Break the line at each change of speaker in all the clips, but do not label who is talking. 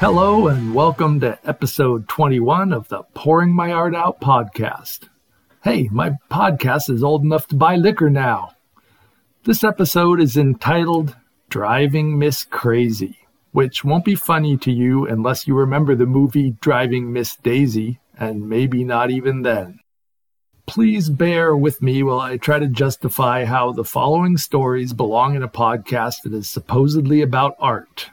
Hello, and welcome to episode 21 of the Pouring My Art Out podcast. Hey, my podcast is old enough to buy liquor now. This episode is entitled Driving Miss Crazy, which won't be funny to you unless you remember the movie Driving Miss Daisy, and maybe not even then. Please bear with me while I try to justify how the following stories belong in a podcast that is supposedly about art.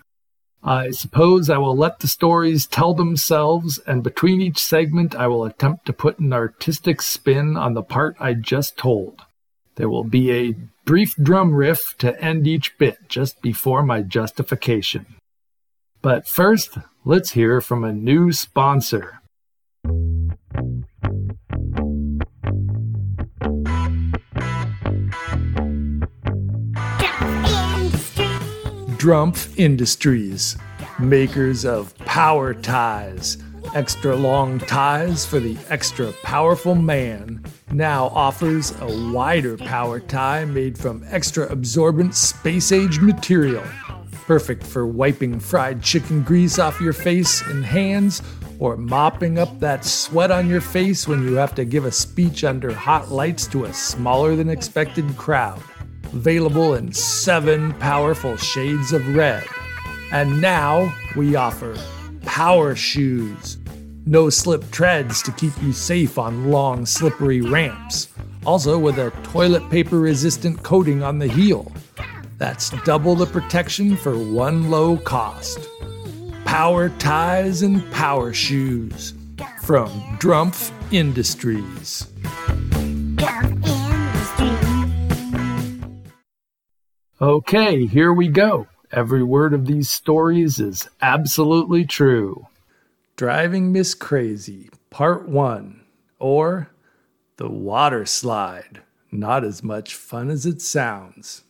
I suppose I will let the stories tell themselves, and between each segment, I will attempt to put an artistic spin on the part I just told. There will be a brief drum riff to end each bit just before my justification. But first, let's hear from a new sponsor. Drumpf Industries, makers of power ties, extra long ties for the extra powerful man, now offers a wider power tie made from extra absorbent space age material. Perfect for wiping fried chicken grease off your face and hands or mopping up that sweat on your face when you have to give a speech under hot lights to a smaller than expected crowd available in seven powerful shades of red. And now we offer power shoes. No slip treads to keep you safe on long, slippery ramps. Also, with a toilet paper resistant coating on the heel. That's double the protection for one low cost. Power ties and power shoes from Drumpf Industries. Okay, here we go. Every word of these stories is absolutely true. Driving Miss Crazy, Part 1, or The Water Slide. Not as much fun as it sounds.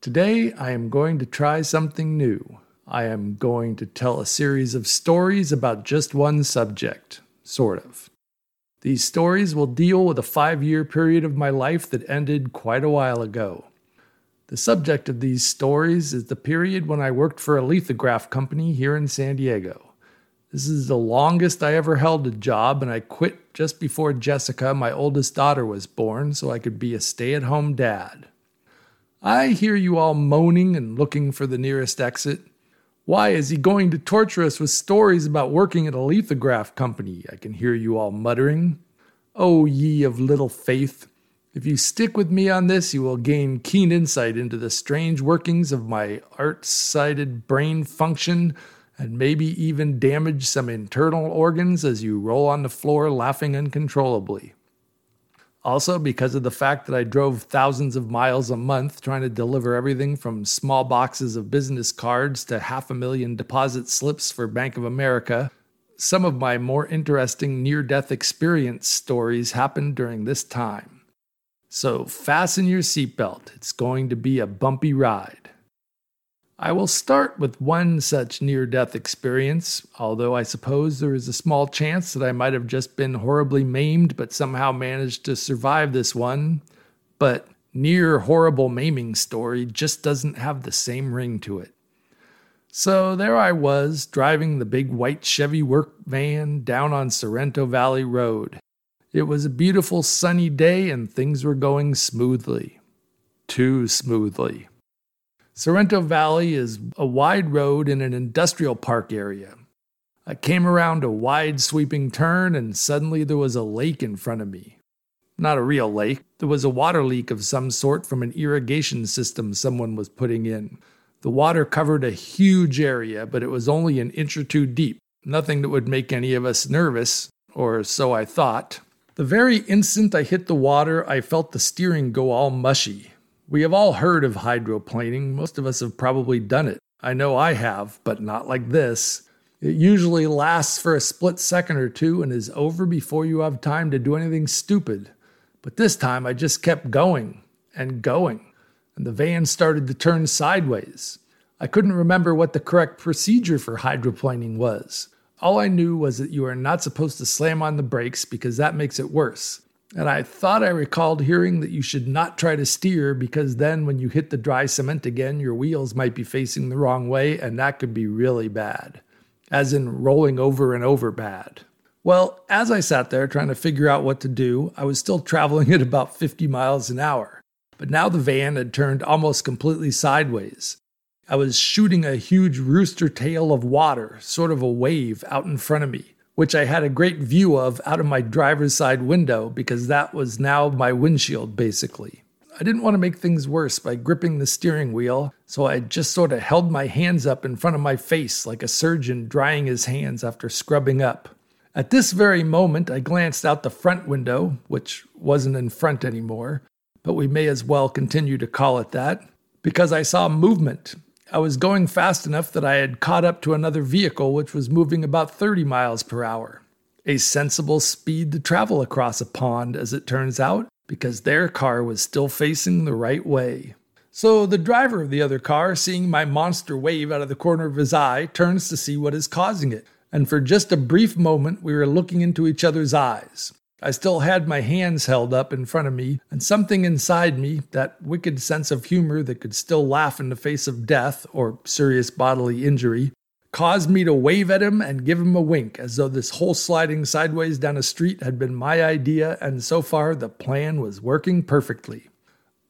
Today, I am going to try something new. I am going to tell a series of stories about just one subject, sort of. These stories will deal with a five year period of my life that ended quite a while ago. The subject of these stories is the period when I worked for a lithograph company here in San Diego. This is the longest I ever held a job, and I quit just before Jessica, my oldest daughter, was born so I could be a stay at home dad. I hear you all moaning and looking for the nearest exit. Why is he going to torture us with stories about working at a lithograph company? I can hear you all muttering. Oh, ye of little faith! If you stick with me on this, you will gain keen insight into the strange workings of my art sided brain function and maybe even damage some internal organs as you roll on the floor laughing uncontrollably. Also, because of the fact that I drove thousands of miles a month trying to deliver everything from small boxes of business cards to half a million deposit slips for Bank of America, some of my more interesting near death experience stories happened during this time. So fasten your seatbelt. It's going to be a bumpy ride. I will start with one such near death experience, although I suppose there is a small chance that I might have just been horribly maimed but somehow managed to survive this one. But near horrible maiming story just doesn't have the same ring to it. So there I was, driving the big white Chevy work van down on Sorrento Valley Road. It was a beautiful sunny day and things were going smoothly. Too smoothly. Sorrento Valley is a wide road in an industrial park area. I came around a wide sweeping turn and suddenly there was a lake in front of me. Not a real lake, there was a water leak of some sort from an irrigation system someone was putting in. The water covered a huge area, but it was only an inch or two deep. Nothing that would make any of us nervous, or so I thought. The very instant I hit the water, I felt the steering go all mushy. We have all heard of hydroplaning. Most of us have probably done it. I know I have, but not like this. It usually lasts for a split second or two and is over before you have time to do anything stupid. But this time I just kept going and going, and the van started to turn sideways. I couldn't remember what the correct procedure for hydroplaning was. All I knew was that you are not supposed to slam on the brakes because that makes it worse. And I thought I recalled hearing that you should not try to steer because then when you hit the dry cement again, your wheels might be facing the wrong way and that could be really bad. as in rolling over and over bad. Well, as I sat there trying to figure out what to do, I was still traveling at about 50 miles an hour. But now the van had turned almost completely sideways. I was shooting a huge rooster tail of water, sort of a wave, out in front of me, which I had a great view of out of my driver's side window because that was now my windshield, basically. I didn't want to make things worse by gripping the steering wheel, so I just sort of held my hands up in front of my face like a surgeon drying his hands after scrubbing up. At this very moment, I glanced out the front window, which wasn't in front anymore, but we may as well continue to call it that, because I saw movement. I was going fast enough that I had caught up to another vehicle which was moving about 30 miles per hour. A sensible speed to travel across a pond, as it turns out, because their car was still facing the right way. So the driver of the other car, seeing my monster wave out of the corner of his eye, turns to see what is causing it. And for just a brief moment, we were looking into each other's eyes. I still had my hands held up in front of me, and something inside me, that wicked sense of humor that could still laugh in the face of death or serious bodily injury, caused me to wave at him and give him a wink as though this whole sliding sideways down a street had been my idea, and so far the plan was working perfectly.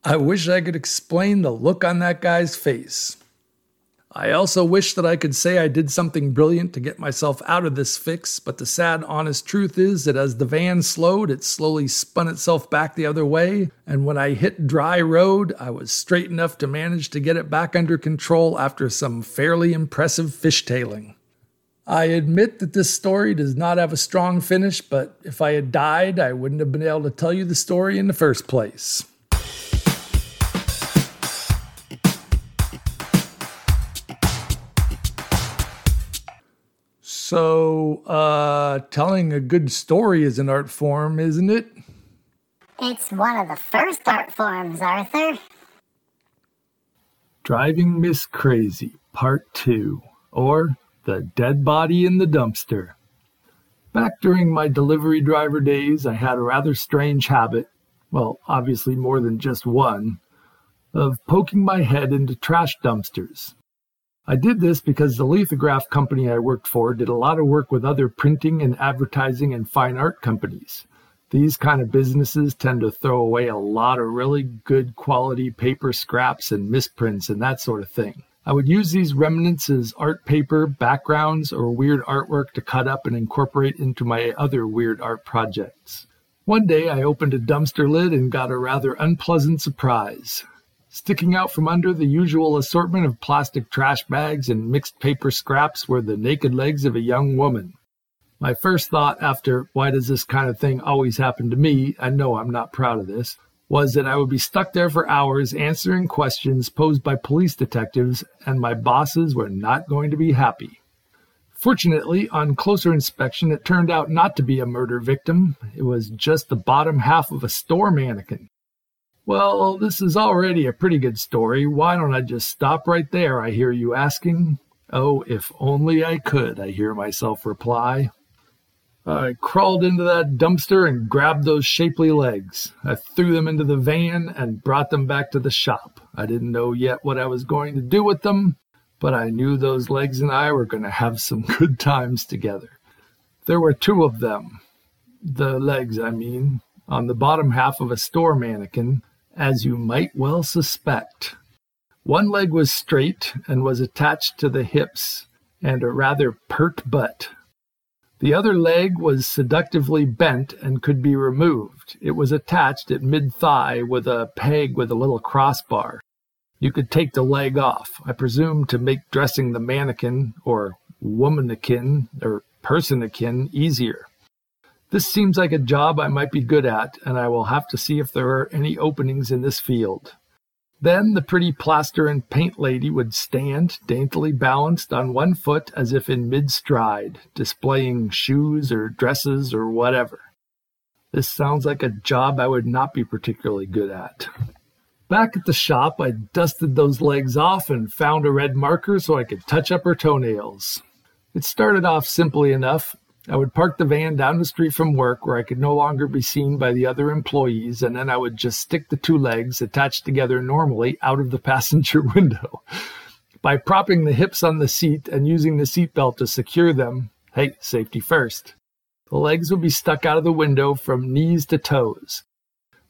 I wish I could explain the look on that guy's face. I also wish that I could say I did something brilliant to get myself out of this fix, but the sad, honest truth is that as the van slowed, it slowly spun itself back the other way, and when I hit dry road, I was straight enough to manage to get it back under control after some fairly impressive fishtailing. I admit that this story does not have a strong finish, but if I had died, I wouldn't have been able to tell you the story in the first place. So, uh, telling a good story is an art form, isn't it?
It's one of the first art forms, Arthur.
Driving Miss Crazy, Part 2, or The Dead Body in the Dumpster. Back during my delivery driver days, I had a rather strange habit, well, obviously more than just one, of poking my head into trash dumpsters. I did this because the lithograph company I worked for did a lot of work with other printing and advertising and fine art companies. These kind of businesses tend to throw away a lot of really good quality paper scraps and misprints and that sort of thing. I would use these remnants as art paper, backgrounds, or weird artwork to cut up and incorporate into my other weird art projects. One day I opened a dumpster lid and got a rather unpleasant surprise. Sticking out from under the usual assortment of plastic trash bags and mixed paper scraps were the naked legs of a young woman. My first thought after, why does this kind of thing always happen to me? I know I'm not proud of this. Was that I would be stuck there for hours answering questions posed by police detectives, and my bosses were not going to be happy. Fortunately, on closer inspection, it turned out not to be a murder victim. It was just the bottom half of a store mannequin. Well, this is already a pretty good story. Why don't I just stop right there? I hear you asking. Oh, if only I could, I hear myself reply. I crawled into that dumpster and grabbed those shapely legs. I threw them into the van and brought them back to the shop. I didn't know yet what I was going to do with them, but I knew those legs and I were going to have some good times together. There were two of them, the legs, I mean, on the bottom half of a store mannequin, as you might well suspect. One leg was straight and was attached to the hips and a rather pert butt. The other leg was seductively bent and could be removed. It was attached at mid thigh with a peg with a little crossbar. You could take the leg off, I presume to make dressing the mannequin, or womanikin, or personikin easier. This seems like a job I might be good at, and I will have to see if there are any openings in this field. Then the pretty plaster and paint lady would stand, daintily balanced on one foot as if in mid stride, displaying shoes or dresses or whatever. This sounds like a job I would not be particularly good at. Back at the shop, I dusted those legs off and found a red marker so I could touch up her toenails. It started off simply enough, I would park the van down the street from work where I could no longer be seen by the other employees, and then I would just stick the two legs attached together normally out of the passenger window. By propping the hips on the seat and using the seatbelt to secure them, hey, safety first. The legs would be stuck out of the window from knees to toes.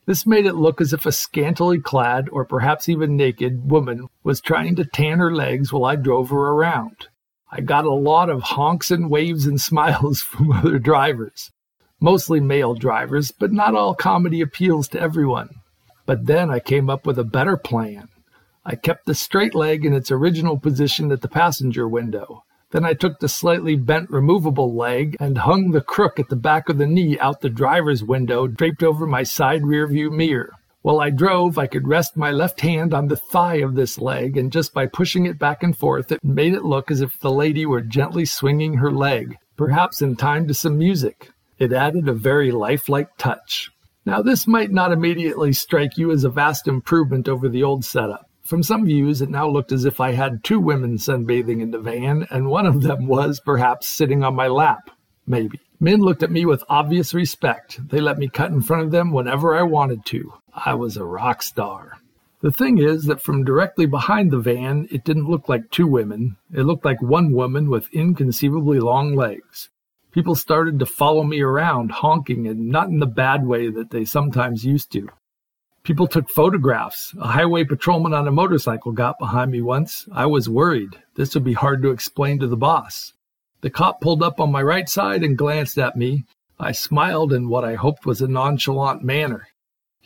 This made it look as if a scantily clad, or perhaps even naked, woman was trying to tan her legs while I drove her around. I got a lot of honks and waves and smiles from other drivers, mostly male drivers, but not all comedy appeals to everyone. But then I came up with a better plan. I kept the straight leg in its original position at the passenger window. Then I took the slightly bent removable leg and hung the crook at the back of the knee out the driver's window draped over my side rearview mirror. While I drove, I could rest my left hand on the thigh of this leg, and just by pushing it back and forth, it made it look as if the lady were gently swinging her leg, perhaps in time to some music. It added a very lifelike touch. Now, this might not immediately strike you as a vast improvement over the old setup. From some views, it now looked as if I had two women sunbathing in the van, and one of them was, perhaps, sitting on my lap. Maybe. Men looked at me with obvious respect. They let me cut in front of them whenever I wanted to. I was a rock star. The thing is that from directly behind the van, it didn't look like two women. It looked like one woman with inconceivably long legs. People started to follow me around, honking, and not in the bad way that they sometimes used to. People took photographs. A highway patrolman on a motorcycle got behind me once. I was worried. This would be hard to explain to the boss. The cop pulled up on my right side and glanced at me. I smiled in what I hoped was a nonchalant manner.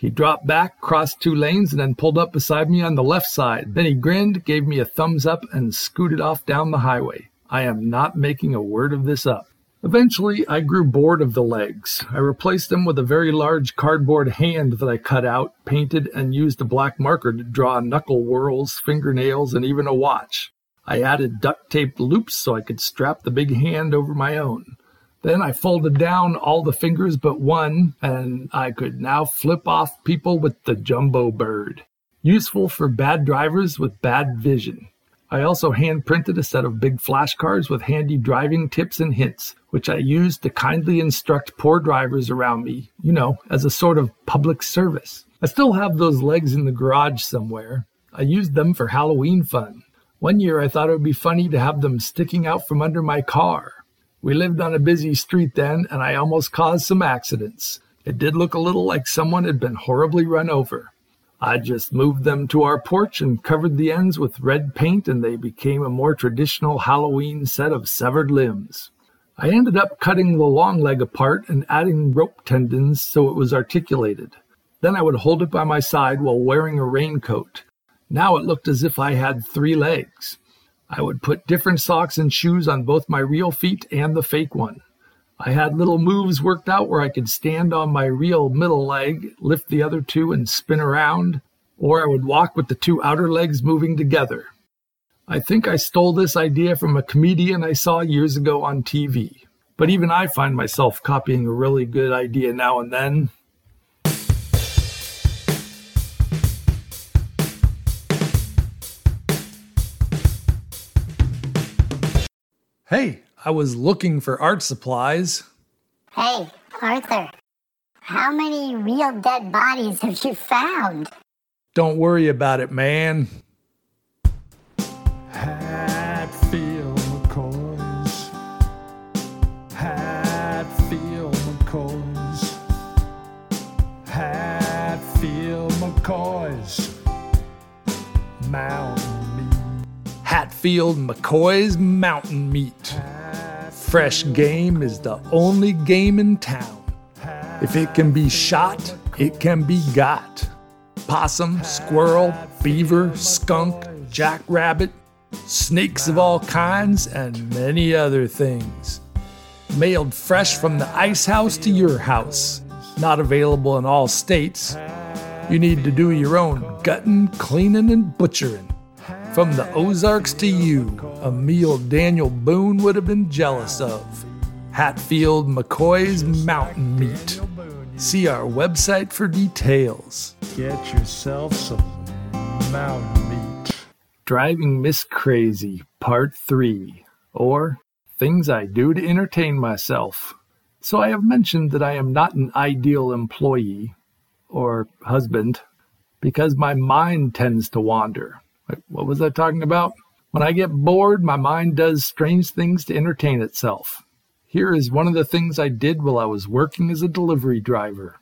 He dropped back, crossed two lanes, and then pulled up beside me on the left side. Then he grinned, gave me a thumbs up, and scooted off down the highway. I am not making a word of this up. Eventually, I grew bored of the legs. I replaced them with a very large cardboard hand that I cut out, painted, and used a black marker to draw knuckle whorls, fingernails, and even a watch. I added duct taped loops so I could strap the big hand over my own. Then I folded down all the fingers but one, and I could now flip off people with the jumbo bird. Useful for bad drivers with bad vision. I also hand printed a set of big flashcards with handy driving tips and hints, which I used to kindly instruct poor drivers around me, you know, as a sort of public service. I still have those legs in the garage somewhere. I used them for Halloween fun. One year I thought it would be funny to have them sticking out from under my car. We lived on a busy street then, and I almost caused some accidents. It did look a little like someone had been horribly run over. I just moved them to our porch and covered the ends with red paint, and they became a more traditional Halloween set of severed limbs. I ended up cutting the long leg apart and adding rope tendons so it was articulated. Then I would hold it by my side while wearing a raincoat. Now it looked as if I had three legs. I would put different socks and shoes on both my real feet and the fake one. I had little moves worked out where I could stand on my real middle leg, lift the other two, and spin around, or I would walk with the two outer legs moving together. I think I stole this idea from a comedian I saw years ago on TV, but even I find myself copying a really good idea now and then. Hey, I was looking for art supplies.
Hey, Arthur, how many real dead bodies have you found?
Don't worry about it, man.
Hatfield McCoy's Mountain Meat.
Fresh game is the only game in town. If it can be shot, it can be got. Possum, squirrel, beaver, skunk, jackrabbit, snakes of all kinds, and many other things. Mailed fresh from the ice house to your house. Not available in all states. You need to do your own gutting, cleaning, and butchering. From the Ozarks to you, a meal Daniel Boone would have been jealous of. Hatfield McCoy's Mountain Meat. See our website for details.
Get yourself some mountain meat.
Driving Miss Crazy, Part 3, or Things I Do to Entertain Myself. So I have mentioned that I am not an ideal employee or husband because my mind tends to wander. What was I talking about? When I get bored, my mind does strange things to entertain itself. Here is one of the things I did while I was working as a delivery driver.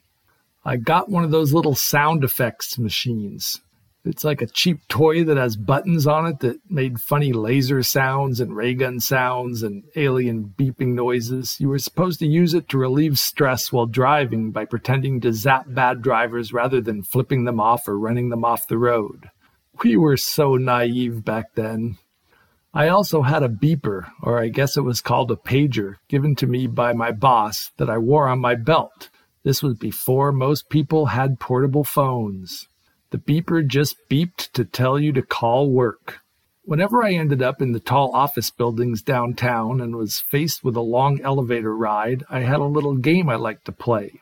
I got one of those little sound effects machines. It's like a cheap toy that has buttons on it that made funny laser sounds and ray gun sounds and alien beeping noises. You were supposed to use it to relieve stress while driving by pretending to zap bad drivers rather than flipping them off or running them off the road. We were so naive back then. I also had a beeper, or I guess it was called a pager, given to me by my boss that I wore on my belt. This was before most people had portable phones. The beeper just beeped to tell you to call work. Whenever I ended up in the tall office buildings downtown and was faced with a long elevator ride, I had a little game I liked to play.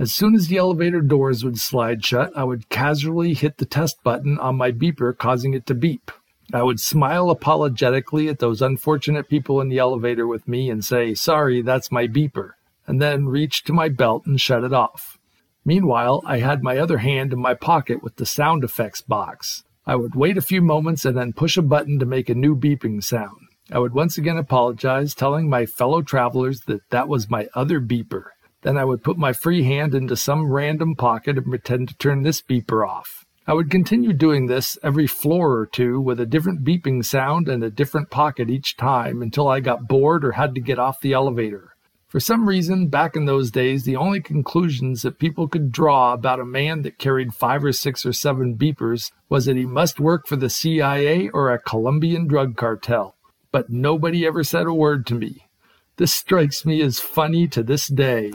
As soon as the elevator doors would slide shut, I would casually hit the test button on my beeper, causing it to beep. I would smile apologetically at those unfortunate people in the elevator with me and say, Sorry, that's my beeper, and then reach to my belt and shut it off. Meanwhile, I had my other hand in my pocket with the sound effects box. I would wait a few moments and then push a button to make a new beeping sound. I would once again apologize, telling my fellow travelers that that was my other beeper. Then I would put my free hand into some random pocket and pretend to turn this beeper off. I would continue doing this every floor or two with a different beeping sound and a different pocket each time until I got bored or had to get off the elevator. For some reason, back in those days, the only conclusions that people could draw about a man that carried five or six or seven beepers was that he must work for the CIA or a Colombian drug cartel. But nobody ever said a word to me. This strikes me as funny to this day.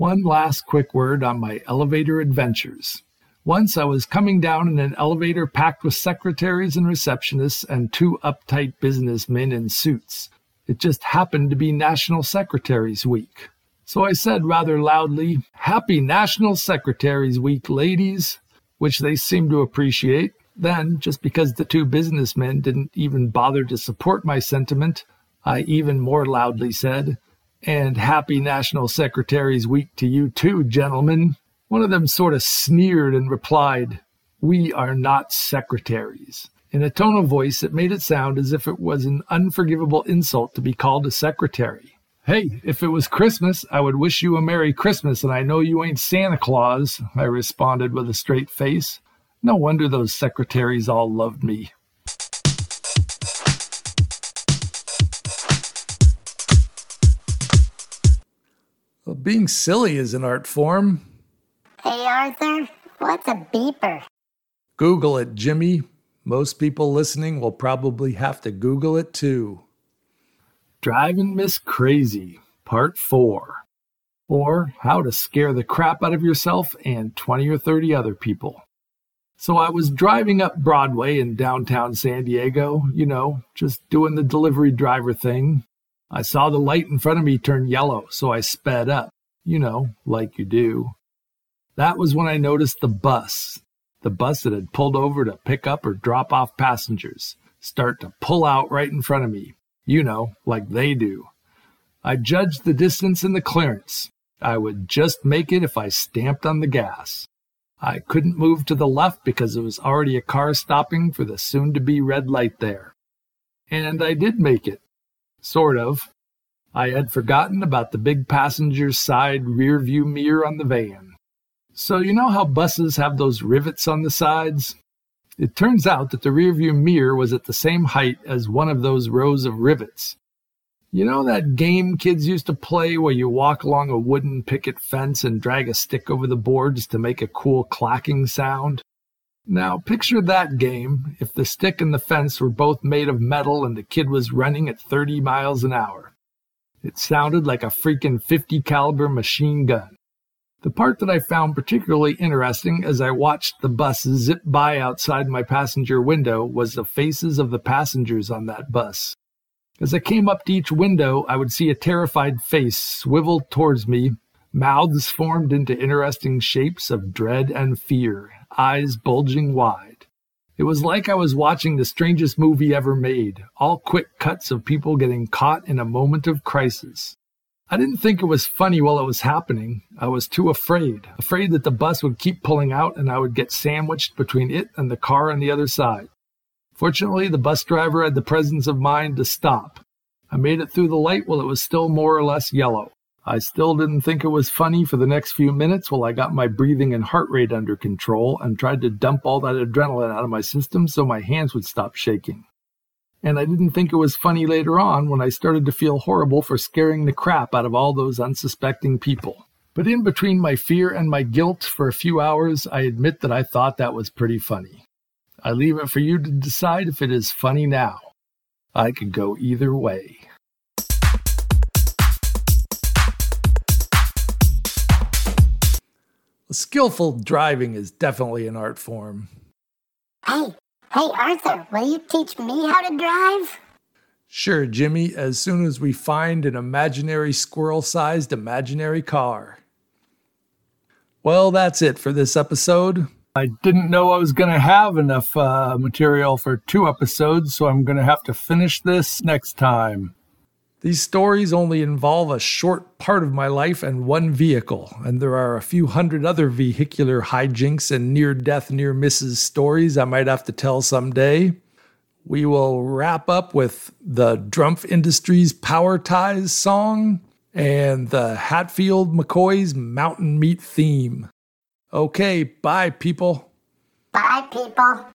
One last quick word on my elevator adventures. Once I was coming down in an elevator packed with secretaries and receptionists and two uptight businessmen in suits. It just happened to be National Secretaries Week. So I said rather loudly, Happy National Secretaries Week, ladies, which they seemed to appreciate. Then, just because the two businessmen didn't even bother to support my sentiment, I even more loudly said, And Happy National Secretaries Week to you too, gentlemen. One of them sort of sneered and replied, We are not secretaries in a tone of voice that made it sound as if it was an unforgivable insult to be called a secretary. Hey, if it was Christmas, I would wish you a Merry Christmas, and I know you ain't Santa Claus, I responded with a straight face. No wonder those secretaries all loved me.
Being silly is an art form.
Hey, Arthur, what's a beeper?
Google it, Jimmy. Most people listening will probably have to Google it too.
Driving Miss Crazy, Part 4. Or How to Scare the Crap Out of Yourself and 20 or 30 Other People. So I was driving up Broadway in downtown San Diego, you know, just doing the delivery driver thing. I saw the light in front of me turn yellow, so I sped up, you know, like you do. That was when I noticed the bus, the bus that had pulled over to pick up or drop off passengers start to pull out right in front of me, you know, like they do. I judged the distance and the clearance. I would just make it if I stamped on the gas. I couldn't move to the left because there was already a car stopping for the soon to be red light there. And I did make it. Sort of. I had forgotten about the big passenger side rear view mirror on the van. So, you know how buses have those rivets on the sides? It turns out that the rearview mirror was at the same height as one of those rows of rivets. You know that game kids used to play where you walk along a wooden picket fence and drag a stick over the boards to make a cool clacking sound? Now, picture that game if the stick and the fence were both made of metal and the kid was running at 30 miles an hour. It sounded like a freaking 50 caliber machine gun. The part that I found particularly interesting as I watched the bus zip by outside my passenger window was the faces of the passengers on that bus. As I came up to each window, I would see a terrified face swiveled towards me, mouths formed into interesting shapes of dread and fear, eyes bulging wide. It was like I was watching the strangest movie ever made, all quick cuts of people getting caught in a moment of crisis. I didn't think it was funny while it was happening. I was too afraid, afraid that the bus would keep pulling out and I would get sandwiched between it and the car on the other side. Fortunately, the bus driver had the presence of mind to stop. I made it through the light while it was still more or less yellow. I still didn't think it was funny for the next few minutes while I got my breathing and heart rate under control and tried to dump all that adrenaline out of my system so my hands would stop shaking. And I didn't think it was funny later on when I started to feel horrible for scaring the crap out of all those unsuspecting people. But in between my fear and my guilt for a few hours, I admit that I thought that was pretty funny. I leave it for you to decide if it is funny now. I could go either way.
Skillful driving is definitely an art form.
Hey, hey, Arthur, will you teach me how to drive?
Sure, Jimmy, as soon as we find an imaginary squirrel sized imaginary car. Well, that's it for this episode.
I didn't know I was going to have enough uh, material for two episodes, so I'm going to have to finish this next time.
These stories only involve a short part of my life and one vehicle, and there are a few hundred other vehicular hijinks and near death, near misses stories I might have to tell someday. We will wrap up with the Drumpf Industries Power Ties song and the Hatfield McCoy's Mountain Meat theme. Okay, bye, people.
Bye, people.